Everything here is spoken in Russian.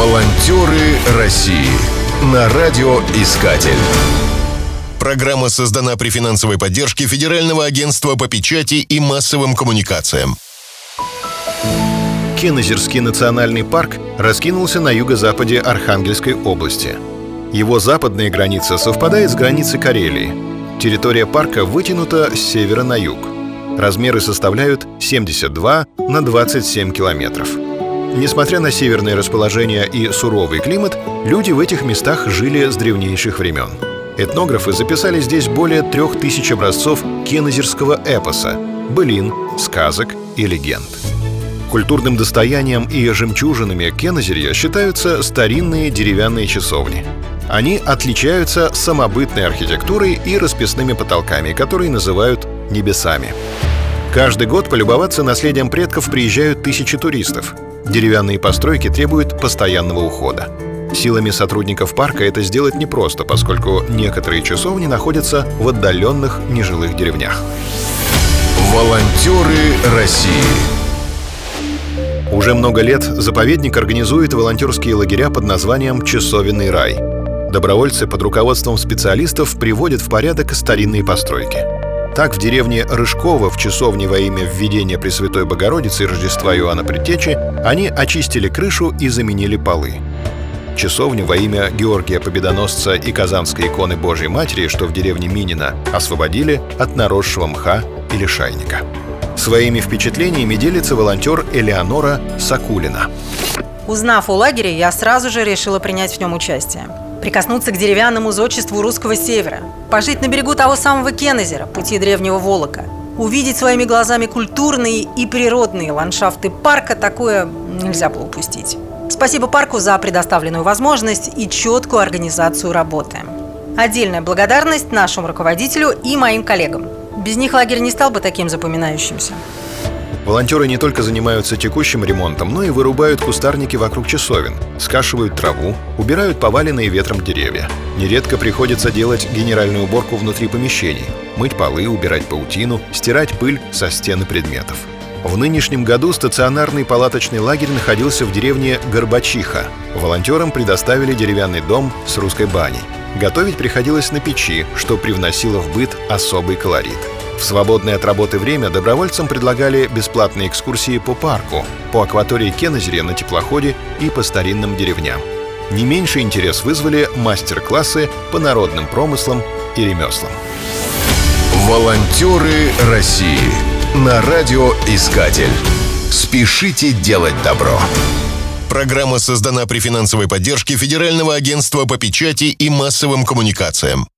Волонтеры России на радиоискатель. Программа создана при финансовой поддержке Федерального агентства по печати и массовым коммуникациям. Кенозерский национальный парк раскинулся на юго-западе Архангельской области. Его западная граница совпадает с границей Карелии. Территория парка вытянута с севера на юг. Размеры составляют 72 на 27 километров. Несмотря на северное расположение и суровый климат, люди в этих местах жили с древнейших времен. Этнографы записали здесь более трех тысяч образцов кенозерского эпоса, былин, сказок и легенд. Культурным достоянием и жемчужинами Кенозерья считаются старинные деревянные часовни. Они отличаются самобытной архитектурой и расписными потолками, которые называют небесами. Каждый год полюбоваться наследием предков приезжают тысячи туристов. Деревянные постройки требуют постоянного ухода. Силами сотрудников парка это сделать непросто, поскольку некоторые часовни находятся в отдаленных нежилых деревнях. Волонтеры России Уже много лет заповедник организует волонтерские лагеря под названием «Часовенный рай». Добровольцы под руководством специалистов приводят в порядок старинные постройки. Так, в деревне Рыжково в часовне во имя введения Пресвятой Богородицы и Рождества Иоанна Предтечи они очистили крышу и заменили полы. Часовню во имя Георгия Победоносца и Казанской иконы Божьей Матери, что в деревне Минина, освободили от наросшего мха или шайника. Своими впечатлениями делится волонтер Элеонора Сакулина. Узнав о лагере, я сразу же решила принять в нем участие прикоснуться к деревянному зодчеству русского севера, пожить на берегу того самого Кенезера, пути древнего Волока, увидеть своими глазами культурные и природные ландшафты парка, такое нельзя было упустить. Спасибо парку за предоставленную возможность и четкую организацию работы. Отдельная благодарность нашему руководителю и моим коллегам. Без них лагерь не стал бы таким запоминающимся. Волонтеры не только занимаются текущим ремонтом, но и вырубают кустарники вокруг часовен, скашивают траву, убирают поваленные ветром деревья. Нередко приходится делать генеральную уборку внутри помещений, мыть полы, убирать паутину, стирать пыль со стены предметов. В нынешнем году стационарный палаточный лагерь находился в деревне Горбачиха. Волонтерам предоставили деревянный дом с русской баней. Готовить приходилось на печи, что привносило в быт особый колорит. В свободное от работы время добровольцам предлагали бесплатные экскурсии по парку, по акватории Кенозере на теплоходе и по старинным деревням. Не меньший интерес вызвали мастер-классы по народным промыслам и ремеслам. Волонтеры России на радиоискатель. Спешите делать добро. Программа создана при финансовой поддержке Федерального агентства по печати и массовым коммуникациям.